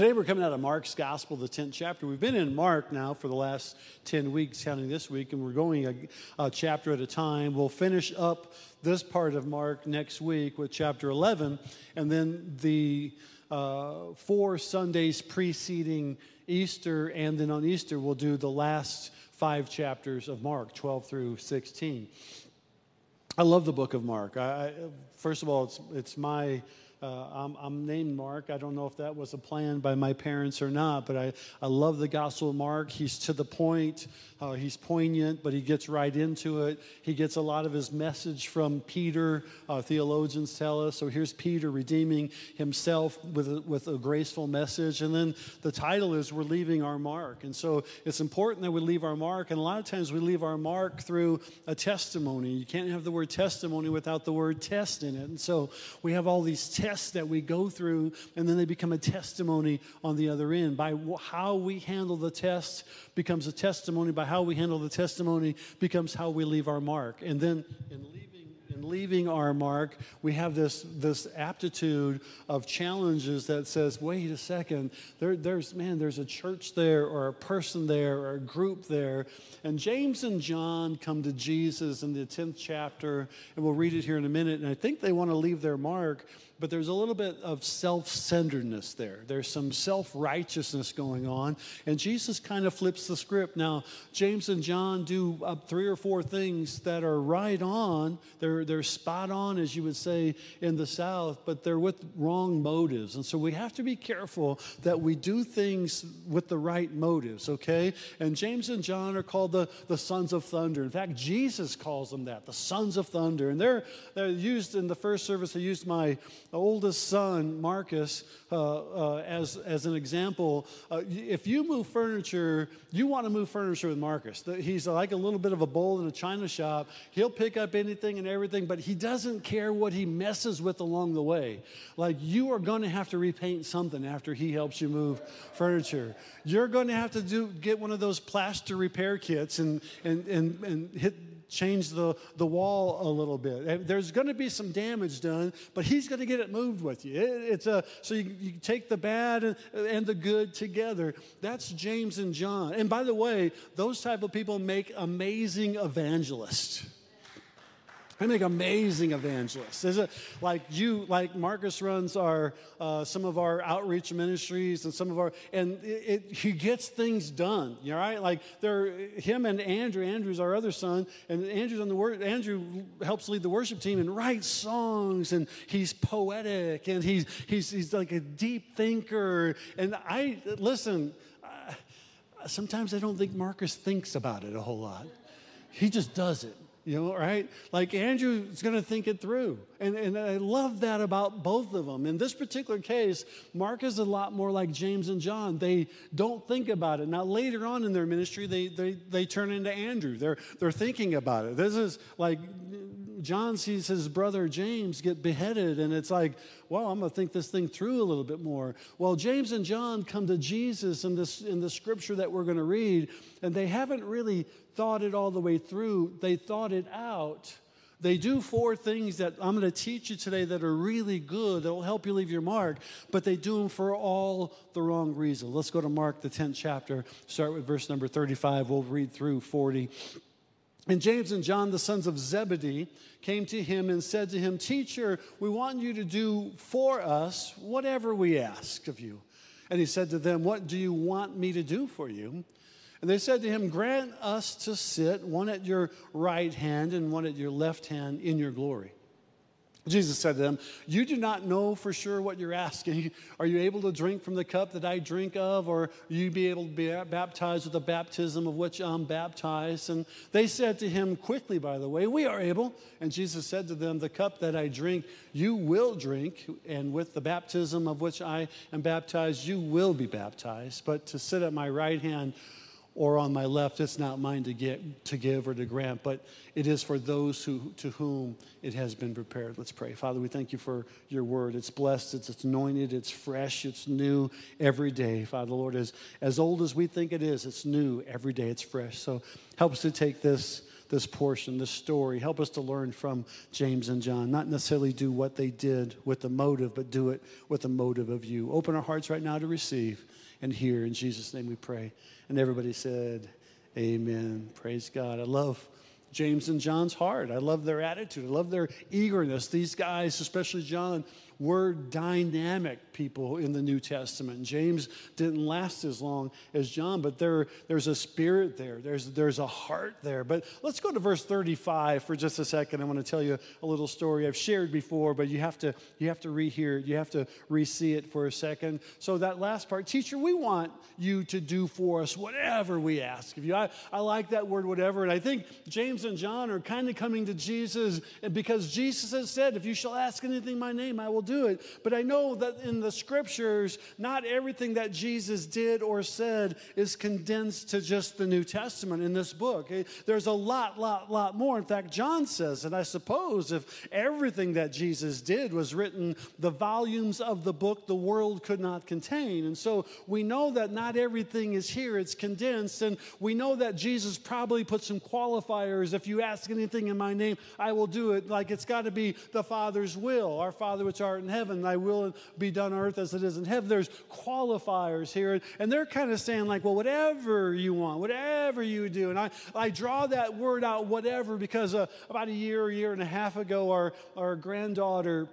Today we're coming out of Mark's Gospel, the 10th chapter. We've been in Mark now for the last 10 weeks, counting this week, and we're going a, a, chapter at a time. We'll finish up this part of Mark next week with chapter 11, and then the uh, four Sundays preceding Easter, and then on Easter we'll do the last five chapters of Mark, 12 through 16. I love the book of Mark. I, first of all, it's, it's my uh, I'm, I'm, named Mark. I don't know if that was a plan by my parents or not, but I, I love the Gospel of Mark. He's to the point, uh, he's poignant, but he gets right into it. He gets a lot of his message from Peter, uh, theologians tell us. So here's Peter redeeming himself with a, with a graceful message. And then the title is We're Leaving Our Mark. And so it's important that we leave our mark. And a lot of times we leave our mark through a testimony. You can't have the word testimony without the word test in it. And so we have all these tests tests that we go through, and then they become a testimony on the other end. By how we handle the test becomes a testimony. By how we handle the testimony becomes how we leave our mark. And then in leaving in leaving our mark, we have this, this aptitude of challenges that says, wait a second, there, there's, man, there's a church there or a person there or a group there. And James and John come to Jesus in the 10th chapter, and we'll read it here in a minute. And I think they want to leave their mark but there's a little bit of self centeredness there. There's some self righteousness going on. And Jesus kind of flips the script. Now, James and John do uh, three or four things that are right on. They're, they're spot on, as you would say in the South, but they're with wrong motives. And so we have to be careful that we do things with the right motives, okay? And James and John are called the, the sons of thunder. In fact, Jesus calls them that, the sons of thunder. And they're, they're used in the first service, they used my oldest son, Marcus, uh, uh, as, as an example. Uh, if you move furniture, you want to move furniture with Marcus. He's like a little bit of a bull in a china shop. He'll pick up anything and everything, but he doesn't care what he messes with along the way. Like you are going to have to repaint something after he helps you move furniture. You're going to have to do get one of those plaster repair kits and, and, and, and hit change the, the wall a little bit. There's going to be some damage done, but he's going to get it moved with you. It, it's a, so you, you take the bad and, and the good together. That's James and John. And by the way, those type of people make amazing evangelists. They make amazing evangelists. Is it like you, like Marcus runs our uh, some of our outreach ministries and some of our, and it, it, he gets things done. You know, right? Like they're him and Andrew. Andrew's our other son, and Andrew's on the word. Andrew helps lead the worship team and writes songs, and he's poetic, and he's he's he's like a deep thinker. And I listen. Sometimes I don't think Marcus thinks about it a whole lot. He just does it. You know, right? Like Andrew's going to think it through. And, and I love that about both of them. In this particular case, Mark is a lot more like James and John. They don't think about it. Now, later on in their ministry, they, they, they turn into Andrew. They're, they're thinking about it. This is like John sees his brother James get beheaded, and it's like, well, I'm going to think this thing through a little bit more. Well, James and John come to Jesus in this in the scripture that we're going to read, and they haven't really thought it all the way through. They thought it out. They do four things that I'm going to teach you today that are really good, that will help you leave your mark, but they do them for all the wrong reasons. Let's go to Mark, the 10th chapter, start with verse number 35. We'll read through 40. And James and John, the sons of Zebedee, came to him and said to him, Teacher, we want you to do for us whatever we ask of you. And he said to them, What do you want me to do for you? And they said to him, Grant us to sit, one at your right hand and one at your left hand, in your glory. Jesus said to them, You do not know for sure what you're asking. Are you able to drink from the cup that I drink of, or you be able to be baptized with the baptism of which I'm baptized? And they said to him quickly, by the way, We are able. And Jesus said to them, The cup that I drink, you will drink, and with the baptism of which I am baptized, you will be baptized. But to sit at my right hand, or on my left, it's not mine to, get, to give or to grant, but it is for those who, to whom it has been prepared. Let's pray. Father, we thank you for your word. It's blessed, it's, it's anointed, it's fresh, it's new every day. Father, the Lord, as, as old as we think it is, it's new every day, it's fresh. So help us to take this this portion, this story. Help us to learn from James and John, not necessarily do what they did with the motive, but do it with the motive of you. Open our hearts right now to receive and hear. In Jesus' name we pray. And everybody said, Amen. Praise God. I love James and John's heart. I love their attitude. I love their eagerness. These guys, especially John, were dynamic people in the New Testament. James didn't last as long as John, but there, there's a spirit there, there's, there's a heart there. But let's go to verse 35 for just a second. I want to tell you a little story I've shared before, but you have to, you have to rehear it, you have to re see it for a second. So, that last part, teacher, we want you to do for us whatever we ask of you. I, I like that word, whatever. And I think James and John are kind of coming to Jesus because Jesus has said, If you shall ask anything in my name, I will do it. But I know that in the scriptures, not everything that Jesus did or said is condensed to just the New Testament in this book. Eh, there's a lot, lot, lot more. In fact, John says, and I suppose if everything that Jesus did was written, the volumes of the book the world could not contain. And so we know that not everything is here, it's condensed. And we know that Jesus probably put some qualifiers. If you ask anything in my name, I will do it. Like it's got to be the Father's will. Our Father which art in heaven, thy will be done on earth as it is in heaven. There's qualifiers here. And they're kind of saying, like, well, whatever you want, whatever you do. And I, I draw that word out, whatever, because uh, about a year, a year and a half ago, our, our granddaughter,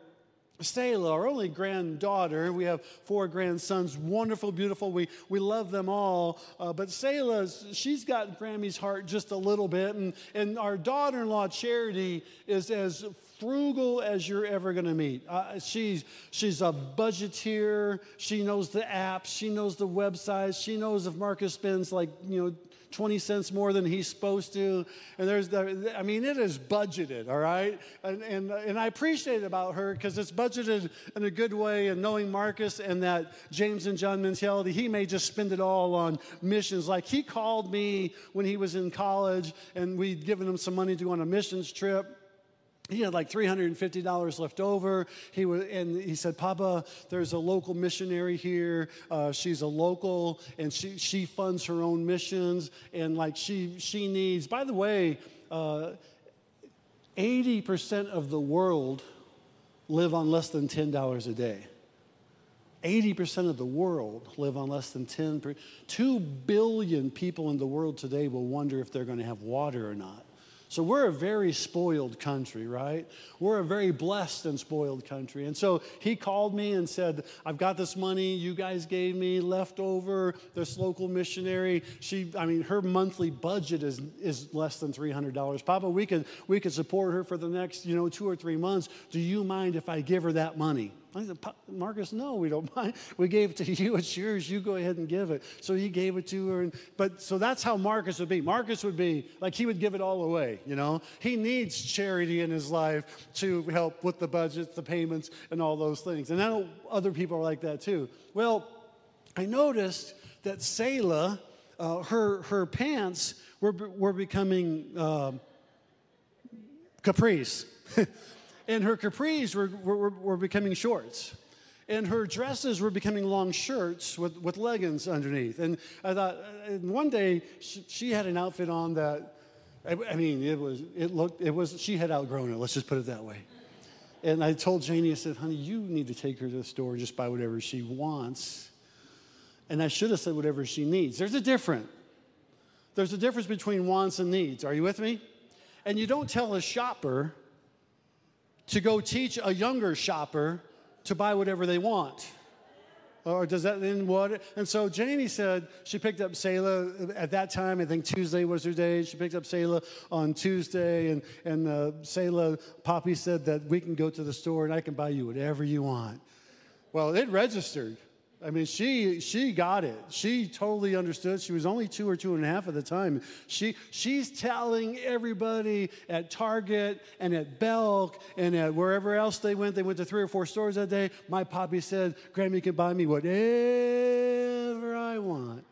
Selah, our only granddaughter, we have four grandsons, wonderful, beautiful. We, we love them all. Uh, but Selah, she's got Grammy's heart just a little bit. And, and our daughter in law, Charity, is as frugal as you're ever going to meet. Uh, she's, she's a budgeteer. She knows the apps. She knows the websites. She knows if Marcus spends like, you know, 20 cents more than he's supposed to. And there's, the, I mean, it is budgeted, all right? And, and, and I appreciate it about her because it's budgeted in a good way. And knowing Marcus and that James and John mentality, he may just spend it all on missions. Like he called me when he was in college and we'd given him some money to go on a missions trip he had like $350 left over. He was, and he said, Papa, there's a local missionary here. Uh, she's a local, and she, she funds her own missions. And like she, she needs, by the way, uh, 80% of the world live on less than $10 a day. 80% of the world live on less than 10 per, 2 billion people in the world today will wonder if they're going to have water or not so we're a very spoiled country, right? We're a very blessed and spoiled country. And so he called me and said, I've got this money you guys gave me left over. This local missionary, she, I mean, her monthly budget is, is less than $300. Papa, we could, we could support her for the next, you know, two or three months. Do you mind if I give her that money? Marcus, no, we don't mind. We gave it to you. It's yours. You go ahead and give it. So he gave it to her. And, but so that's how Marcus would be. Marcus would be like he would give it all away, you know? He needs charity in his life to help with the budgets, the payments, and all those things. And I know other people are like that too. Well, I noticed that Selah, uh, her, her pants were, were becoming uh, capris. and her capris were, were, were becoming shorts and her dresses were becoming long shirts with, with leggings underneath. And I thought, uh, and one day she, she, had an outfit on that, I, I, mean, it was, it looked, it was, she had outgrown it, let's just put it that way. And I told Janie, I said, honey, you need to take her to the store, just buy whatever she wants. And I should have said whatever she needs. There's a difference. There's a difference between wants and needs. Are you with me? And you don't tell a shopper, to go teach a younger shopper to buy whatever they want. Or does that then what? And so Janie said she picked up Selah at that time. I think Tuesday was her day. She picked up Selah on Tuesday, and and uh, Selah Poppy said that we can go to the store and I can buy you whatever you want. Well, it registered. I mean, she she got it. She totally understood. She was only two or two and a half at the time. She she's telling everybody at Target and at Belk and at wherever else they went. They went to three or four stores that day. My poppy said, "Grammy can buy me whatever I want."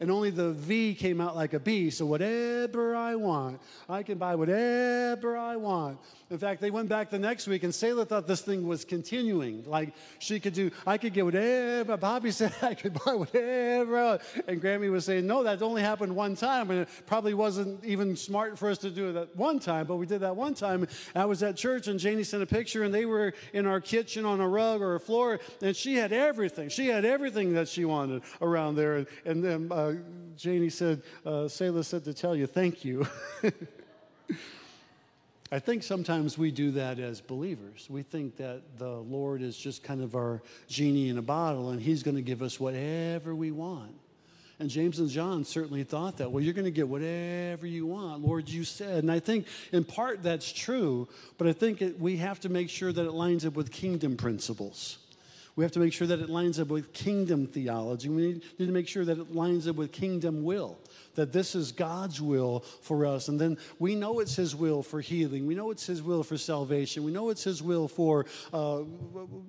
And only the V came out like a B. So whatever I want, I can buy whatever I want. In fact, they went back the next week, and Selah thought this thing was continuing. Like she could do, I could get whatever. Bobby said I could buy whatever. And Grammy was saying, no, that only happened one time. And it probably wasn't even smart for us to do it that one time, but we did that one time. I was at church, and Janie sent a picture, and they were in our kitchen on a rug or a floor, and she had everything. She had everything that she wanted around there. And, then uh, Janie said, uh, Selah said to tell you, thank you. I think sometimes we do that as believers. We think that the Lord is just kind of our genie in a bottle and he's going to give us whatever we want. And James and John certainly thought that. Well, you're going to get whatever you want, Lord, you said. And I think in part that's true, but I think it, we have to make sure that it lines up with kingdom principles. We have to make sure that it lines up with kingdom theology. We need, to make sure that it lines up with kingdom will that this is God's will for us. And then we know it's His will for healing. We know it's His will for salvation. We know it's His will for uh,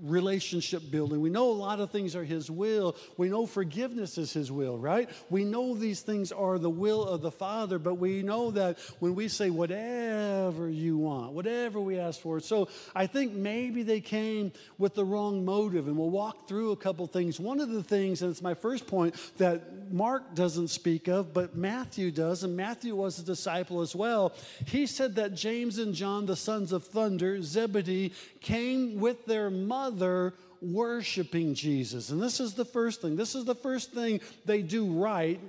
relationship building. We know a lot of things are His will. We know forgiveness is His will, right? We know these things are the will of the Father, but we know that when we say whatever you want, whatever we ask for. So I think maybe they came with the wrong motive, and we'll walk through a couple things. One of the things, and it's my first point, that Mark doesn't speak of, but Matthew does, and Matthew was a disciple as well. He said that James and John, the sons of thunder, Zebedee, came with their mother worshiping Jesus. And this is the first thing. This is the first thing they do right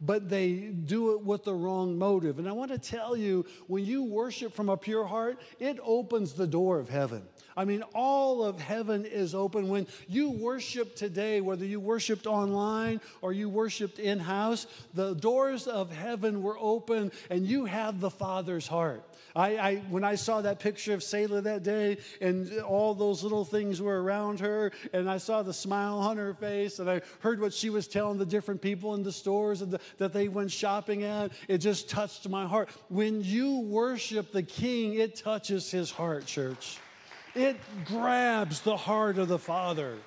but they do it with the wrong motive. And I want to tell you when you worship from a pure heart, it opens the door of heaven. I mean, all of heaven is open. When you worship today, whether you worshiped online or you worshiped in house, the doors of heaven were open and you have the Father's heart. I, I, when I saw that picture of Selah that day and all those little things were around her, and I saw the smile on her face, and I heard what she was telling the different people in the stores the, that they went shopping at, it just touched my heart. When you worship the King, it touches his heart, church. It grabs the heart of the Father.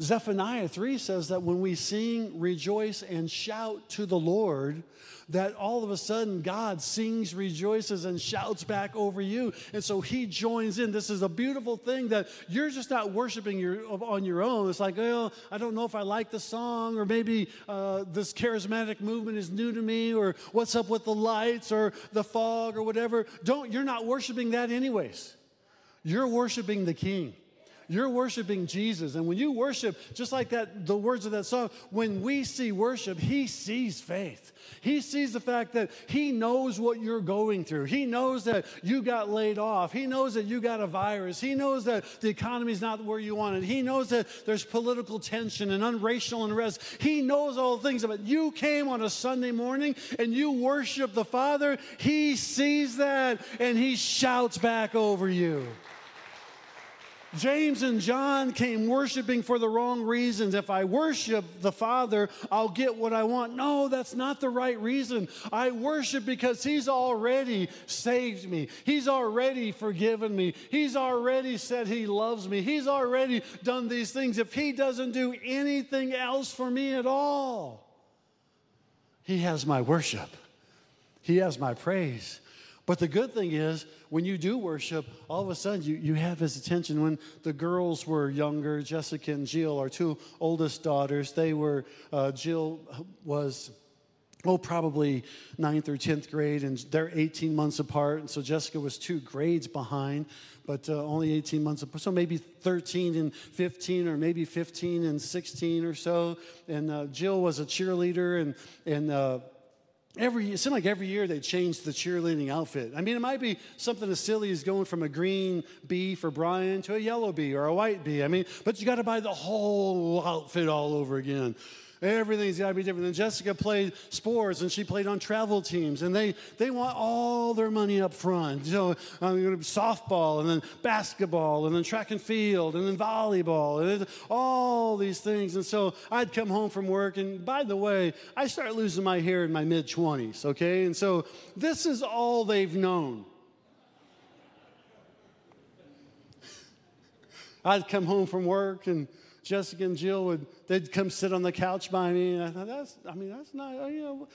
Zephaniah 3 says that when we sing, rejoice, and shout to the Lord, that all of a sudden God sings, rejoices, and shouts back over you. And so he joins in. This is a beautiful thing that you're just not worshiping your, on your own. It's like, oh, I don't know if I like the song, or maybe uh, this charismatic movement is new to me, or what's up with the lights, or the fog, or whatever. Don't, you're not worshiping that anyways. You're worshiping the King. You're worshiping Jesus. And when you worship, just like that, the words of that song, when we see worship, he sees faith. He sees the fact that he knows what you're going through. He knows that you got laid off. He knows that you got a virus. He knows that the economy's not where you want it. He knows that there's political tension and unracial unrest. He knows all the things. But you came on a Sunday morning and you worship the Father. He sees that and he shouts back over you. James and John came worshiping for the wrong reasons. If I worship the Father, I'll get what I want. No, that's not the right reason. I worship because He's already saved me, He's already forgiven me, He's already said He loves me, He's already done these things. If He doesn't do anything else for me at all, He has my worship, He has my praise. But the good thing is, when you do worship, all of a sudden you, you have his attention. When the girls were younger, Jessica and Jill, our two oldest daughters, they were, uh, Jill was oh, probably ninth or 10th grade, and they're 18 months apart. And so Jessica was two grades behind, but uh, only 18 months apart. So maybe 13 and 15, or maybe 15 and 16 or so. And uh, Jill was a cheerleader, and, and uh, every it seemed like every year they changed the cheerleading outfit. I mean, it might be something as silly as going from a green bee for Brian to a yellow bee or a white bee. I mean, but you got to buy the whole outfit all over again. Everything's got to be different. And Jessica played sports and she played on travel teams, and they, they want all their money up front. So, um, softball, and then basketball, and then track and field, and then volleyball, and all these things. And so I'd come home from work, and by the way, I start losing my hair in my mid 20s, okay? And so this is all they've known. I'd come home from work and Jessica and Jill would, they'd come sit on the couch by me. And I thought, that's, I mean, that's not, you know,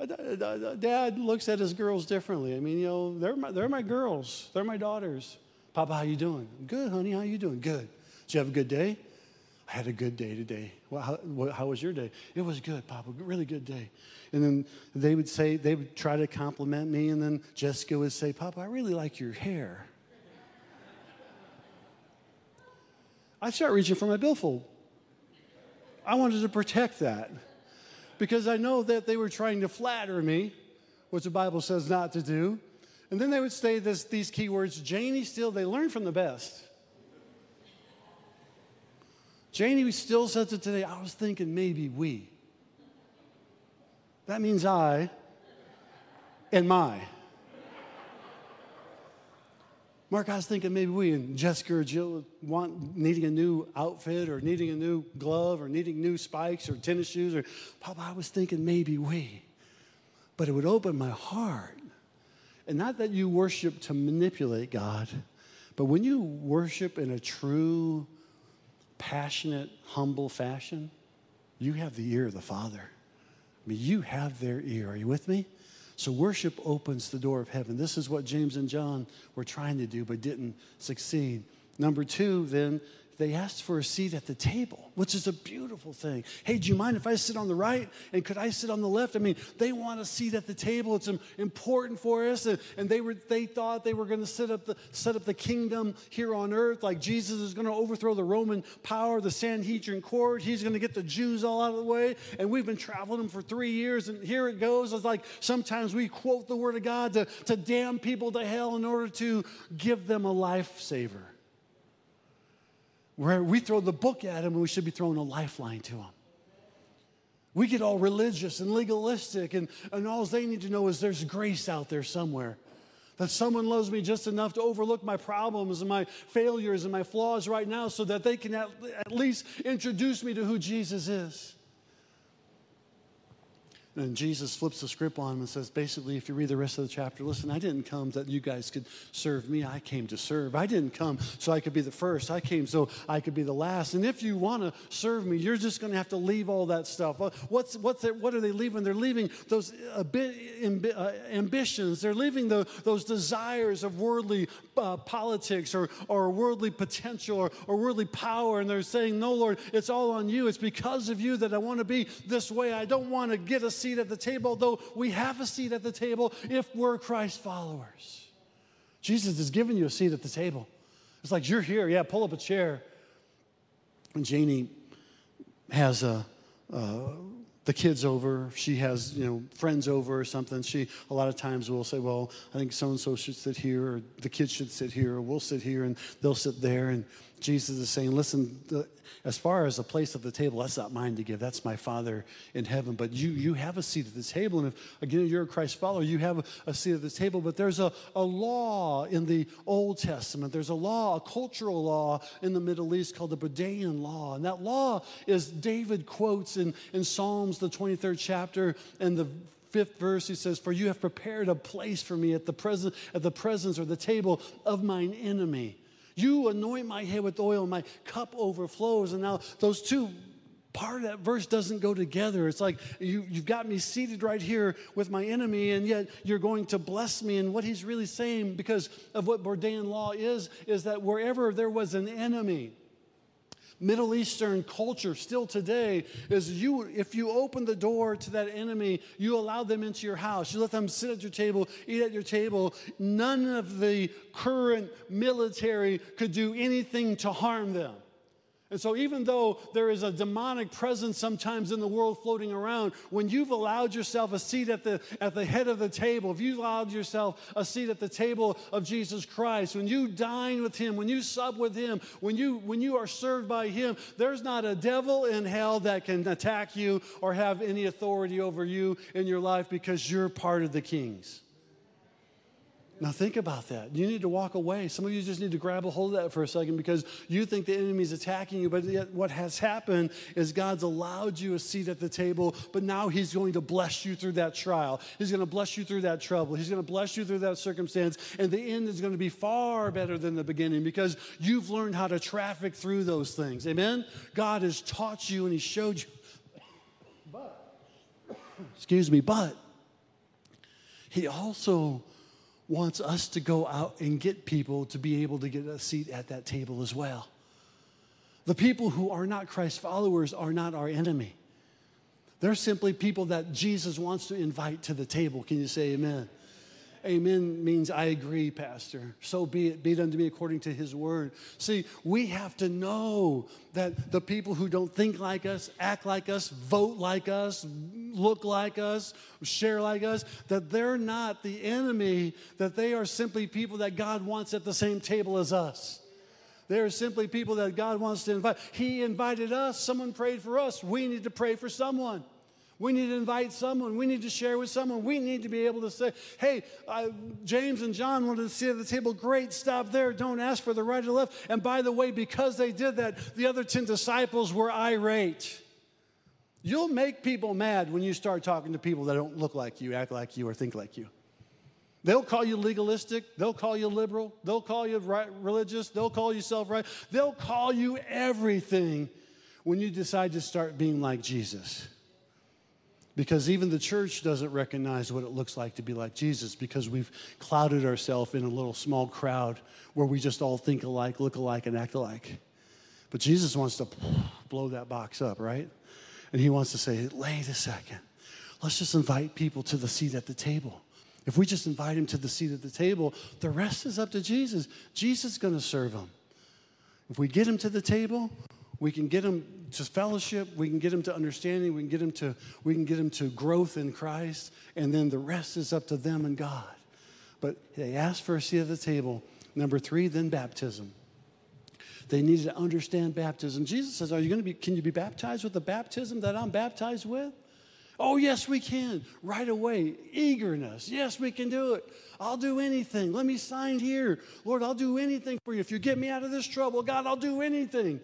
uh, Dad looks at his girls differently. I mean, you know, they're my, they're my girls. They're my daughters. Papa, how you doing? Good, honey. How you doing? Good. Did you have a good day? I had a good day today. Well, how, how was your day? It was good, Papa. Really good day. And then they would say, they would try to compliment me, and then Jessica would say, Papa, I really like your hair. I start reaching for my billfold. I wanted to protect that because I know that they were trying to flatter me, which the Bible says not to do. And then they would say this, these key words Janie still, they learn from the best. Janie still says it today. I was thinking maybe we. That means I and my. Mark, I was thinking maybe we and Jessica or Jill want needing a new outfit or needing a new glove or needing new spikes or tennis shoes or Papa, I was thinking maybe we. But it would open my heart. And not that you worship to manipulate God, but when you worship in a true, passionate, humble fashion, you have the ear of the Father. I mean, you have their ear. Are you with me? So worship opens the door of heaven. This is what James and John were trying to do but didn't succeed. Number two, then, they asked for a seat at the table, which is a beautiful thing. Hey, do you mind if I sit on the right? And could I sit on the left? I mean, they want a seat at the table. It's important for us. And, and they, were, they thought they were going to set up, the, set up the kingdom here on earth. Like Jesus is going to overthrow the Roman power, the Sanhedrin court. He's going to get the Jews all out of the way. And we've been traveling them for three years. And here it goes. It's like sometimes we quote the word of God to, to damn people to hell in order to give them a lifesaver where we throw the book at them and we should be throwing a lifeline to them. We get all religious and legalistic, and, and all they need to know is there's grace out there somewhere. That someone loves me just enough to overlook my problems and my failures and my flaws right now so that they can at, at least introduce me to who Jesus is. And Jesus flips the script on him and says, basically, if you read the rest of the chapter, listen, I didn't come that you guys could serve me. I came to serve. I didn't come so I could be the first. I came so I could be the last. And if you want to serve me, you're just going to have to leave all that stuff. What's, what's it, what are they leaving? They're leaving those uh, uh, ambitions. They're leaving the, those desires of worldly uh, politics or, or worldly potential or, or worldly power. And they're saying, no, Lord, it's all on you. It's because of you that I want to be this way. I don't want to get a seat at the table, though we have a seat at the table if we're Christ followers. Jesus has given you a seat at the table. It's like you're here, yeah, pull up a chair. And Janie has a, uh, the kids over. She has, you know, friends over or something. She a lot of times will say, "Well, I think so and so should sit here, or the kids should sit here, or we'll sit here, and they'll sit there." And Jesus is saying, listen, the, as far as a place at the table, that's not mine to give. That's my Father in heaven. But you, you have a seat at the table. And if, again, you're a Christ follower, you have a, seat at the table. But there's a, a law in the Old Testament. There's a law, a cultural law in the Middle East called the Judean law. And that law is David quotes in, in Psalms, the 23rd chapter, and the fifth verse, he says, For you have prepared a place for me at the, present, at the presence or the table of mine enemy. You anoint my head with oil, my cup overflows. And now those two part of that verse doesn't go together. It's like you, you've got me seated right here with my enemy, and yet you're going to bless me. And what he's really saying, because of what Judean law is, is that wherever there was an enemy, Middle Eastern culture still today is you if you open the door to that enemy, you allow them into your house. You let them sit at your table, eat at your table. None of the current military could do anything to harm them. And so, even though there is a demonic presence sometimes in the world floating around, when you've allowed yourself a seat at the, at the head of the table, if you've allowed yourself a seat at the table of Jesus Christ, when you dine with Him, when you sup with Him, when you, when you are served by Him, there's not a devil in hell that can attack you or have any authority over you in your life because you're part of the kings. Now, think about that. You need to walk away. Some of you just need to grab a hold of that for a second because you think the enemy's attacking you, but yet what has happened is God's allowed you a seat at the table, but now He's going to bless you through that trial. He's going to bless you through that trouble. He's going to bless you through that circumstance, and the end is going to be far better than the beginning because you've learned how to traffic through those things. Amen? God has taught you and He showed you. But, excuse me, but He also wants us to go out and get people to be able to get a seat at that table as well. The people who are not Christ followers are not our enemy. They're simply people that Jesus wants to invite to the table. Can you say amen? Amen means I agree, Pastor. So be it, be it unto me according to his word. See, we have to know that the people who don't think like us, act like us, vote like us, look like us, share like us, that they're not the enemy, that they are simply people that God wants at the same table as us. They're simply people that God wants to invite. He invited us, someone prayed for us. We need to pray for someone. We need to invite someone. We need to share with someone. We need to be able to say, hey, uh, James and John wanted to sit at the table. Great, stop there. Don't ask for the right or left. And by the way, because they did that, the other 10 disciples were irate. You'll make people mad when you start talking to people that don't look like you, act like you, or think like you. They'll call you legalistic. They'll call you liberal. They'll call you right, religious. They'll call you self right. They'll call you everything when you decide to start being like Jesus. Because even the church doesn't recognize what it looks like to be like Jesus because we've clouded ourselves in a little small crowd where we just all think alike, look alike, and act alike. But Jesus wants to blow that box up, right? And he wants to say, wait a second. Let's just invite people to the seat at the table. If we just invite him to the seat at the table, the rest is up to Jesus. Jesus is going to serve them. If we get him to the table, we can get them to fellowship, we can get them to understanding, we can get them to we can get them to growth in Christ, and then the rest is up to them and God. But they asked for a seat at the table. Number three, then baptism. They needed to understand baptism. Jesus says, Are you going to be, can you be baptized with the baptism that I'm baptized with? Oh, yes, we can. Right away. Eagerness. Yes, we can do it. I'll do anything. Let me sign here. Lord, I'll do anything for you. If you get me out of this trouble, God, I'll do anything.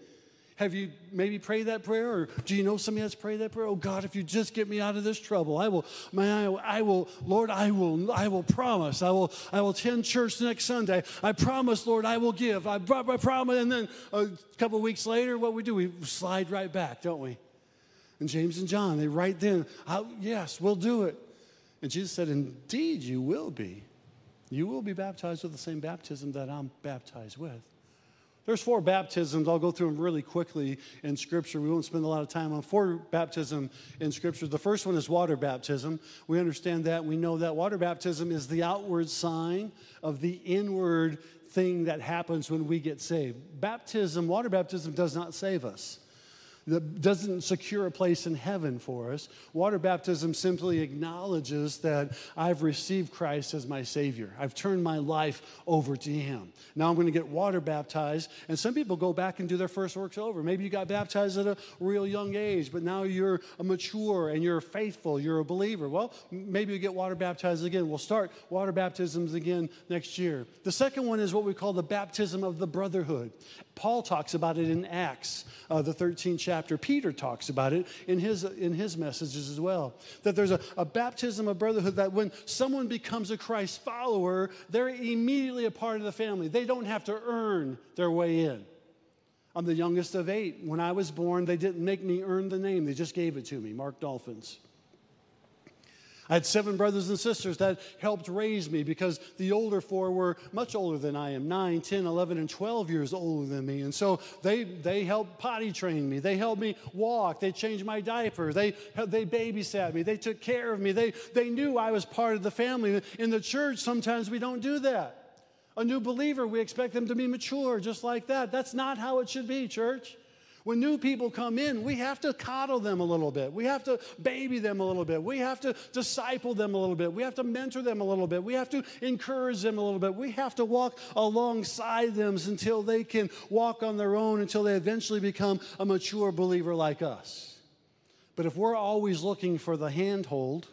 Have you maybe prayed that prayer? Or do you know somebody that's prayed that prayer? Oh God, if you just get me out of this trouble, I will, I, I will, Lord, I will, I will promise. I will, I will attend church next Sunday. I promise, Lord, I will give. I, I promise. And then a couple weeks later, what we do, we slide right back, don't we? And James and John, they right then, yes, we'll do it. And Jesus said, Indeed, you will be. You will be baptized with the same baptism that I'm baptized with. There's four baptisms. I'll go through them really quickly in Scripture. We won't spend a lot of time on four baptism in Scripture. The first one is water baptism. We understand that. We know that water baptism is the outward sign of the inward thing that happens when we get saved. Baptism, water baptism, does not save us that doesn't secure a place in heaven for us. Water baptism simply acknowledges that I've received Christ as my Savior. I've turned my life over to Him. Now I'm going to get water baptized, and some people go back and do their first works over. Maybe you got baptized at a real young age, but now you're a mature and you're faithful, you're a believer. Well, maybe you get water baptized again. We'll start water baptisms again next year. The second one is what we call the baptism of the brotherhood. Paul talks about it in Acts, uh, the 13th chapter. Peter talks about it in his, in his messages as well. That there's a, a baptism of brotherhood that when someone becomes a Christ follower, they're immediately a part of the family. They don't have to earn their way in. I'm the youngest of eight. When I was born, they didn't make me earn the name, they just gave it to me Mark Dolphins. I had seven brothers and sisters that helped raise me because the older four were much older than I am 9, 10, 11, and 12 years older than me. And so they, they helped potty train me. They helped me walk. They changed my diaper. They, they babysat me. They took care of me. They, they knew I was part of the family. In the church, sometimes we don't do that. A new believer, we expect them to be mature just like that. That's not how it should be, church. When new people come in, we have to coddle them a little bit. We have to baby them a little bit. We have to disciple them a little bit. We have to mentor them a little bit. We have to encourage them a little bit. We have to walk alongside them until they can walk on their own, until they eventually become a mature believer like us. But if we're always looking for the handhold,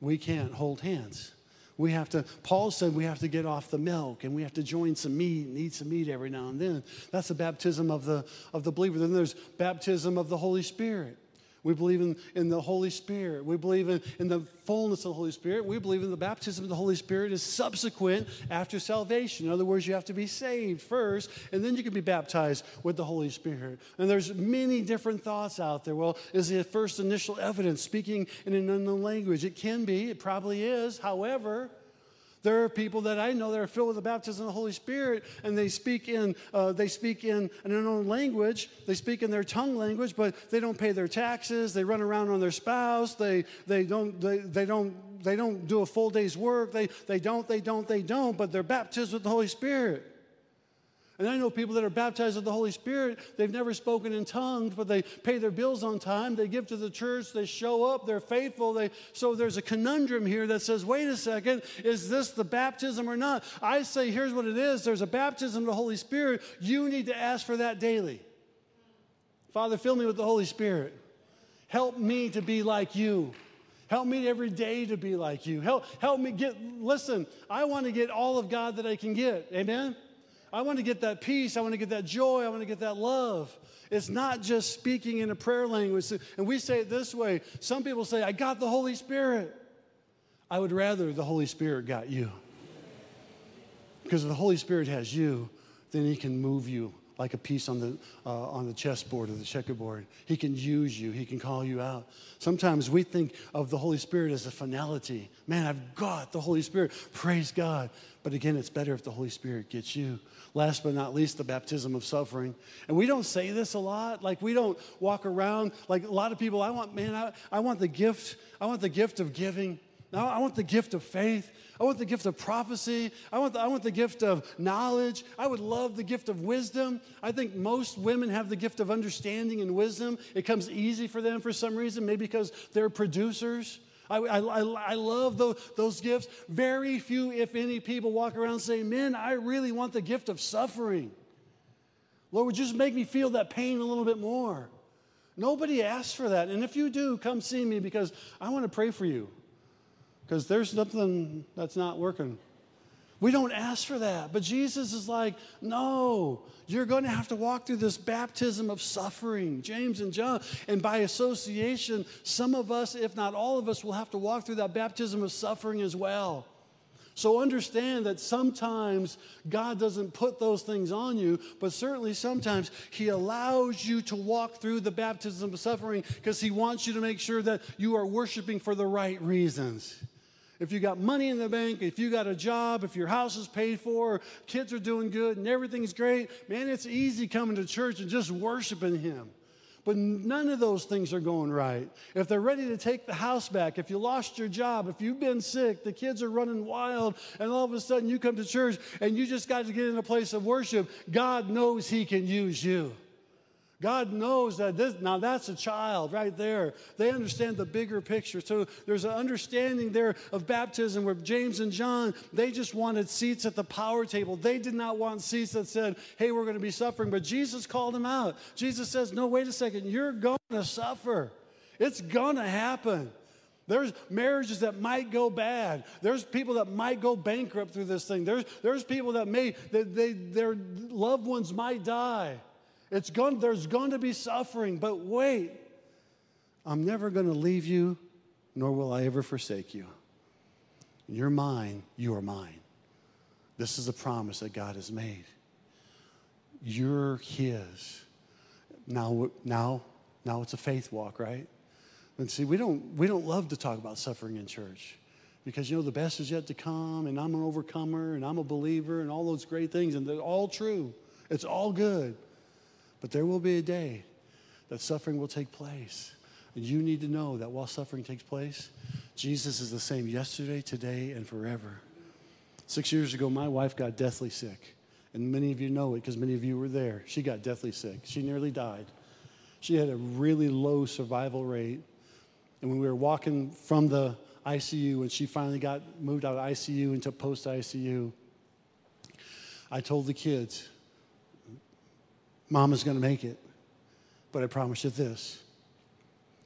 we can't hold hands. We have to, Paul said we have to get off the milk and we have to join some meat and eat some meat every now and then. That's the baptism of the, of the believer. Then there's baptism of the Holy Spirit. We believe in, in the Holy Spirit. We believe in, in the fullness of the Holy Spirit. We believe in the baptism of the Holy Spirit is subsequent after salvation. In other words, you have to be saved first, and then you can be baptized with the Holy Spirit. And there's many different thoughts out there. Well, is the first initial evidence speaking in an unknown language? It can be, it probably is. However, there are people that I know that are filled with the baptism of the Holy Spirit, and they speak in uh, they speak in an unknown language. They speak in their tongue language, but they don't pay their taxes. They run around on their spouse. They they don't they, they don't they don't do a full day's work. They they don't they don't they don't. But they're baptized with the Holy Spirit. And I know people that are baptized with the Holy Spirit, they've never spoken in tongues, but they pay their bills on time, they give to the church, they show up, they're faithful. They, so there's a conundrum here that says, wait a second, is this the baptism or not? I say, here's what it is there's a baptism of the Holy Spirit. You need to ask for that daily. Father, fill me with the Holy Spirit. Help me to be like you. Help me every day to be like you. Help, help me get, listen, I want to get all of God that I can get. Amen? I want to get that peace. I want to get that joy. I want to get that love. It's not just speaking in a prayer language. And we say it this way some people say, I got the Holy Spirit. I would rather the Holy Spirit got you. Because if the Holy Spirit has you, then He can move you like a piece on the, uh, on the chessboard or the checkerboard. He can use you, He can call you out. Sometimes we think of the Holy Spirit as a finality. Man, I've got the Holy Spirit. Praise God. But again, it's better if the Holy Spirit gets you. Last but not least, the baptism of suffering. And we don't say this a lot. Like we don't walk around like a lot of people. I want, man, I, I want the gift. I want the gift of giving. I want the gift of faith. I want the gift of prophecy. I want, the, I want the gift of knowledge. I would love the gift of wisdom. I think most women have the gift of understanding and wisdom. It comes easy for them for some reason, maybe because they're producers. I, I, I love those, those gifts. Very few, if any, people walk around saying, Man, I really want the gift of suffering. Lord, would you just make me feel that pain a little bit more? Nobody asks for that. And if you do, come see me because I want to pray for you because there's something that's not working. We don't ask for that. But Jesus is like, no, you're going to have to walk through this baptism of suffering, James and John. And by association, some of us, if not all of us, will have to walk through that baptism of suffering as well. So understand that sometimes God doesn't put those things on you, but certainly sometimes He allows you to walk through the baptism of suffering because He wants you to make sure that you are worshiping for the right reasons if you got money in the bank, if you got a job, if your house is paid for, kids are doing good, and everything's great, man, it's easy coming to church and just worshiping Him. But none of those things are going right. If they're ready to take the house back, if you lost your job, if you've been sick, the kids are running wild, and all of a sudden you come to church and you just got to get in a place of worship, God knows He can use you. God knows that this, now that's a child right there. They understand the bigger picture. So there's an understanding there of baptism where James and John, they just wanted seats at the power table. They did not want seats that said, hey, we're going to be suffering. But Jesus called them out. Jesus says, no, wait a second, you're going to suffer. It's going to happen. There's marriages that might go bad. There's people that might go bankrupt through this thing. There's, there's people that may, that they, their loved ones might die. It's going, there's going to be suffering, but wait, I'm never going to leave you, nor will I ever forsake you. You're mine, you are mine. This is a promise that God has made. You're His. Now, now, now it's a faith walk, right? And see, we don't, we don't love to talk about suffering in church because, you know, the best is yet to come, and I'm an overcomer, and I'm a believer, and all those great things, and they're all true. It's all good. But there will be a day that suffering will take place. And you need to know that while suffering takes place, Jesus is the same yesterday, today, and forever. Six years ago, my wife got deathly sick. And many of you know it because many of you were there. She got deathly sick. She nearly died. She had a really low survival rate. And when we were walking from the ICU and she finally got moved out of ICU into post ICU, I told the kids, Mama's going to make it. But I promise you this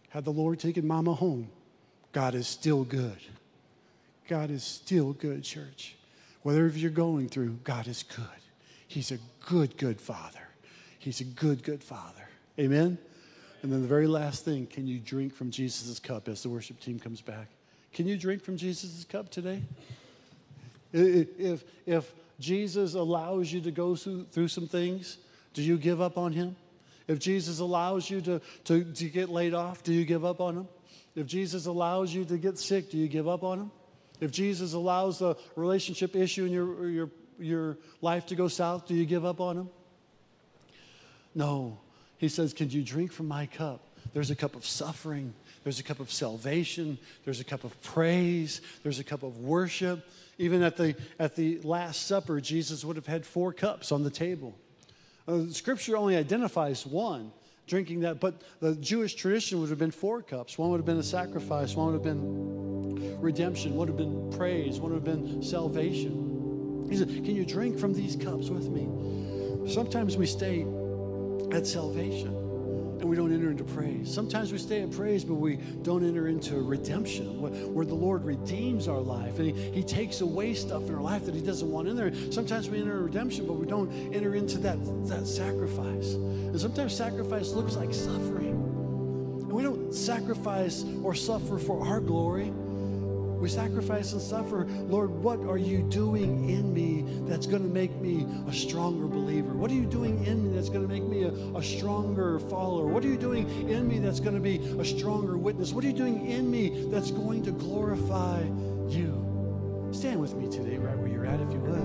had the Lord taken Mama home, God is still good. God is still good, church. Whatever you're going through, God is good. He's a good, good Father. He's a good, good Father. Amen? And then the very last thing can you drink from Jesus' cup as the worship team comes back? Can you drink from Jesus' cup today? If, if Jesus allows you to go through, through some things, do you give up on him? If Jesus allows you to, to, to get laid off, do you give up on him? If Jesus allows you to get sick, do you give up on him? If Jesus allows a relationship issue in your, your, your life to go south, do you give up on him? No. He says, Can you drink from my cup? There's a cup of suffering, there's a cup of salvation, there's a cup of praise, there's a cup of worship. Even at the, at the Last Supper, Jesus would have had four cups on the table. Uh, scripture only identifies one drinking that, but the Jewish tradition would have been four cups. One would have been a sacrifice, one would have been redemption, one would have been praise, one would have been salvation. He said, Can you drink from these cups with me? Sometimes we stay at salvation and we don't enter into praise. Sometimes we stay in praise, but we don't enter into redemption, where the Lord redeems our life and He, he takes away stuff in our life that He doesn't want in there. Sometimes we enter redemption, but we don't enter into that, that sacrifice. And sometimes sacrifice looks like suffering. And we don't sacrifice or suffer for our glory. We sacrifice and suffer. Lord, what are you doing in me that's going to make me a stronger believer? What are you doing in me that's going to make me a, a stronger follower? What are you doing in me that's going to be a stronger witness? What are you doing in me that's going to glorify you? Stand with me today, right where you're at, if you would.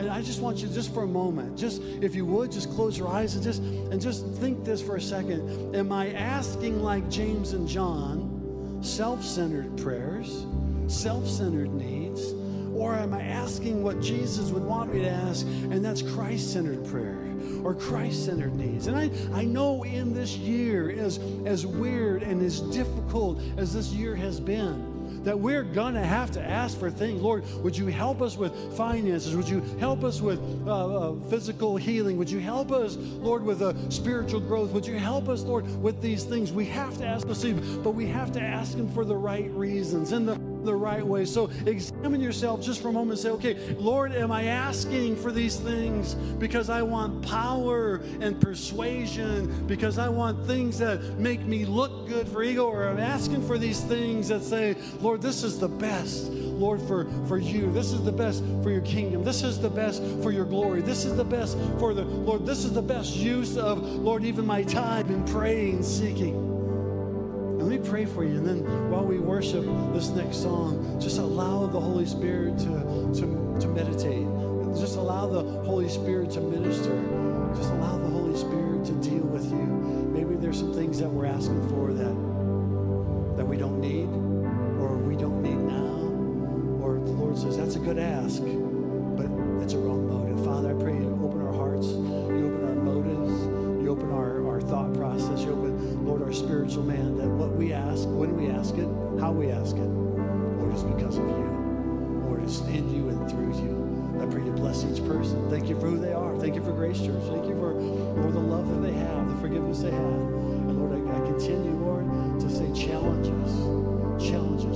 And I just want you, just for a moment, just if you would, just close your eyes and just and just think this for a second. Am I asking like James and John, self-centered prayers? Self centered needs? Or am I asking what Jesus would want me to ask, and that's Christ centered prayer or Christ centered needs? And I, I know in this year, as, as weird and as difficult as this year has been, that we're to have to ask for things. Lord, would you help us with finances? Would you help us with uh, uh, physical healing? Would you help us, Lord, with uh, spiritual growth? Would you help us, Lord, with these things? We have to ask, but we have to ask Him for the right reasons. And the the right way. So examine yourself just for a moment and say, okay, Lord, am I asking for these things because I want power and persuasion, because I want things that make me look good for ego, or I'm asking for these things that say, Lord, this is the best. Lord, for, for you. This is the best for your kingdom. This is the best for your glory. This is the best for the Lord. This is the best use of, Lord, even my time in praying, seeking. Pray for you. And then while we worship this next song, just allow the Holy Spirit to, to, to meditate. Just allow the Holy Spirit to minister. Just allow the Holy Spirit to deal with you. Maybe there's some things that we're asking for that, that we don't need or we don't need now. Or the Lord says, that's a good ask, but that's a wrong motive. Father, I pray we ask, when we ask it, how we ask it, Lord, is because of you. Lord, it's in you and through you. I pray you bless each person. Thank you for who they are. Thank you for Grace Church. Thank you for, Lord, the love that they have, the forgiveness they have. And Lord, I, I continue, Lord, to say challenges, challenges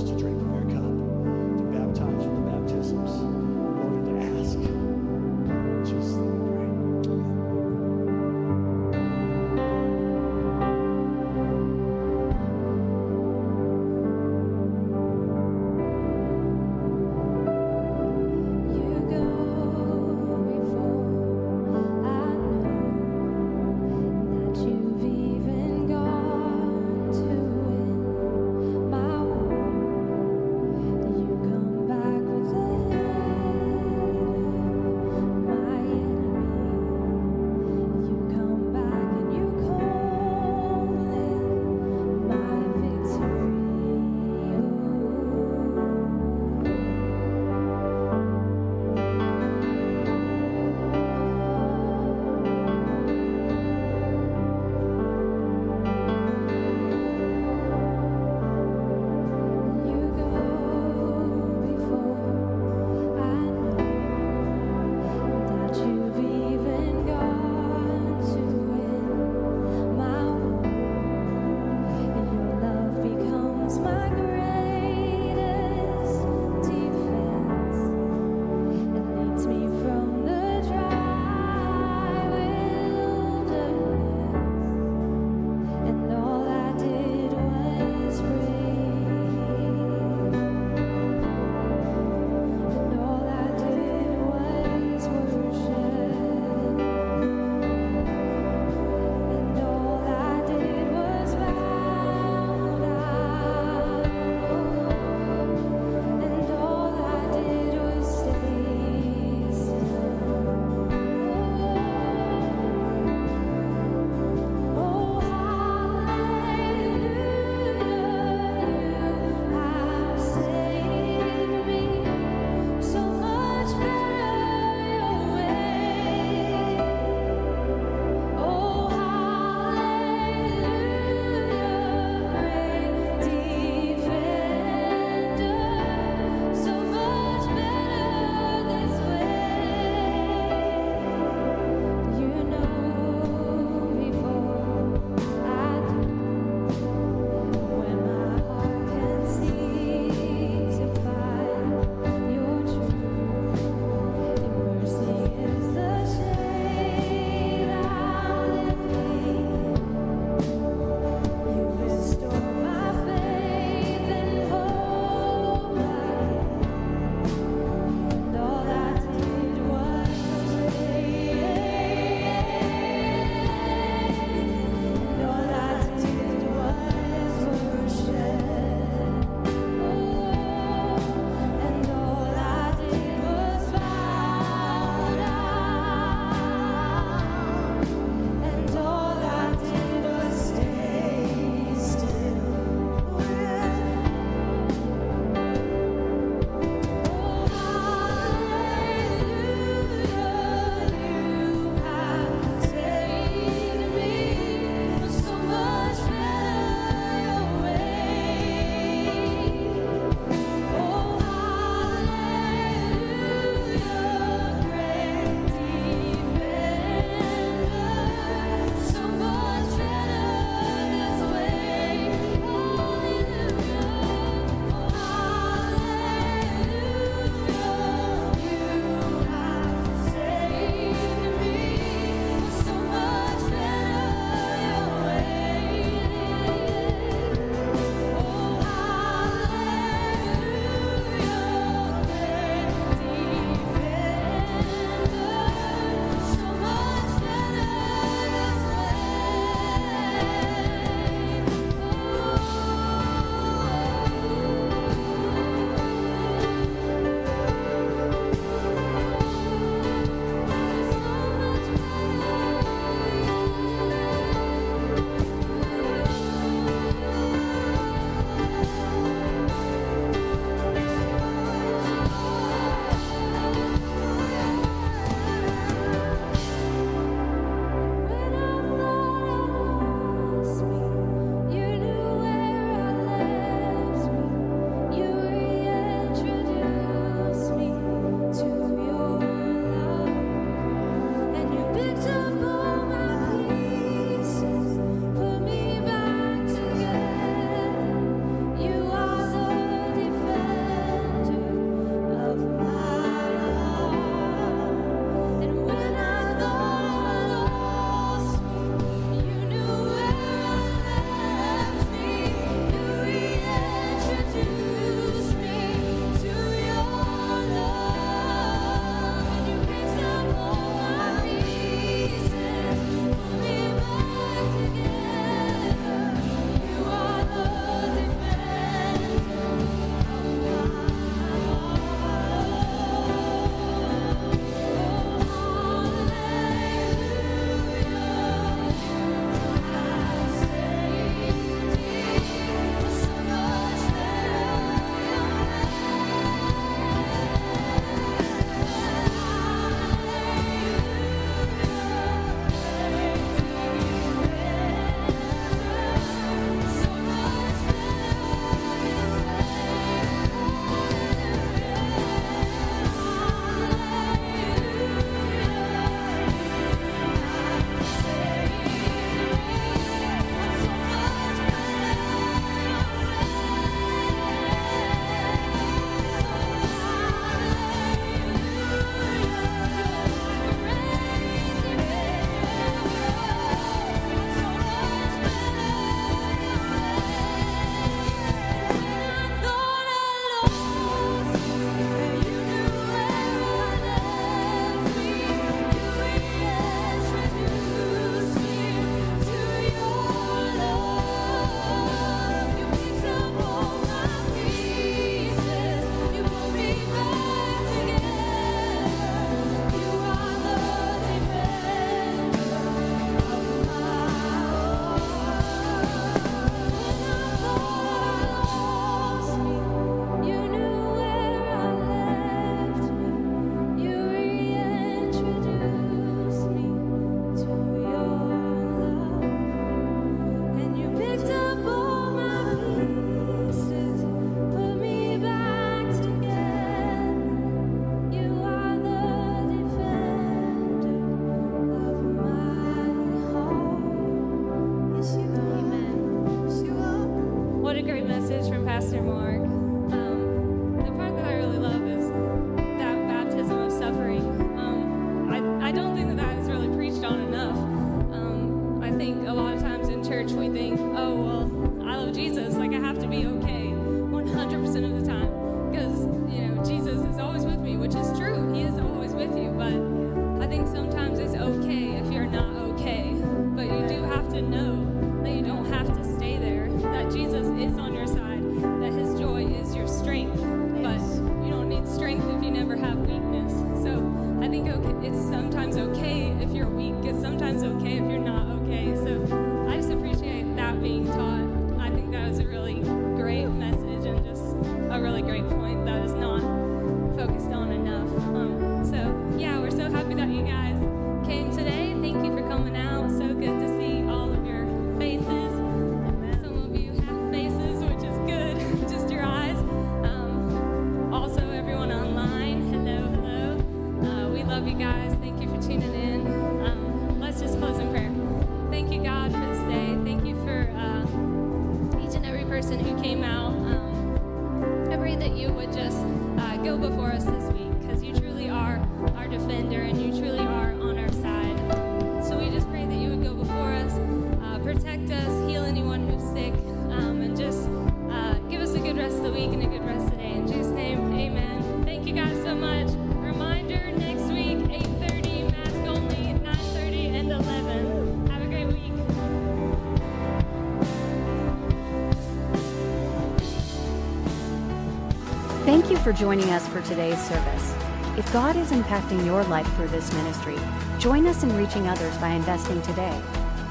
to drink Thank you for joining us for today's service. If God is impacting your life through this ministry, join us in reaching others by investing today.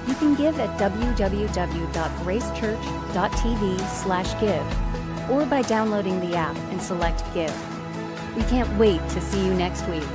You can give at www.gracechurch.tv/give or by downloading the app and select give. We can't wait to see you next week.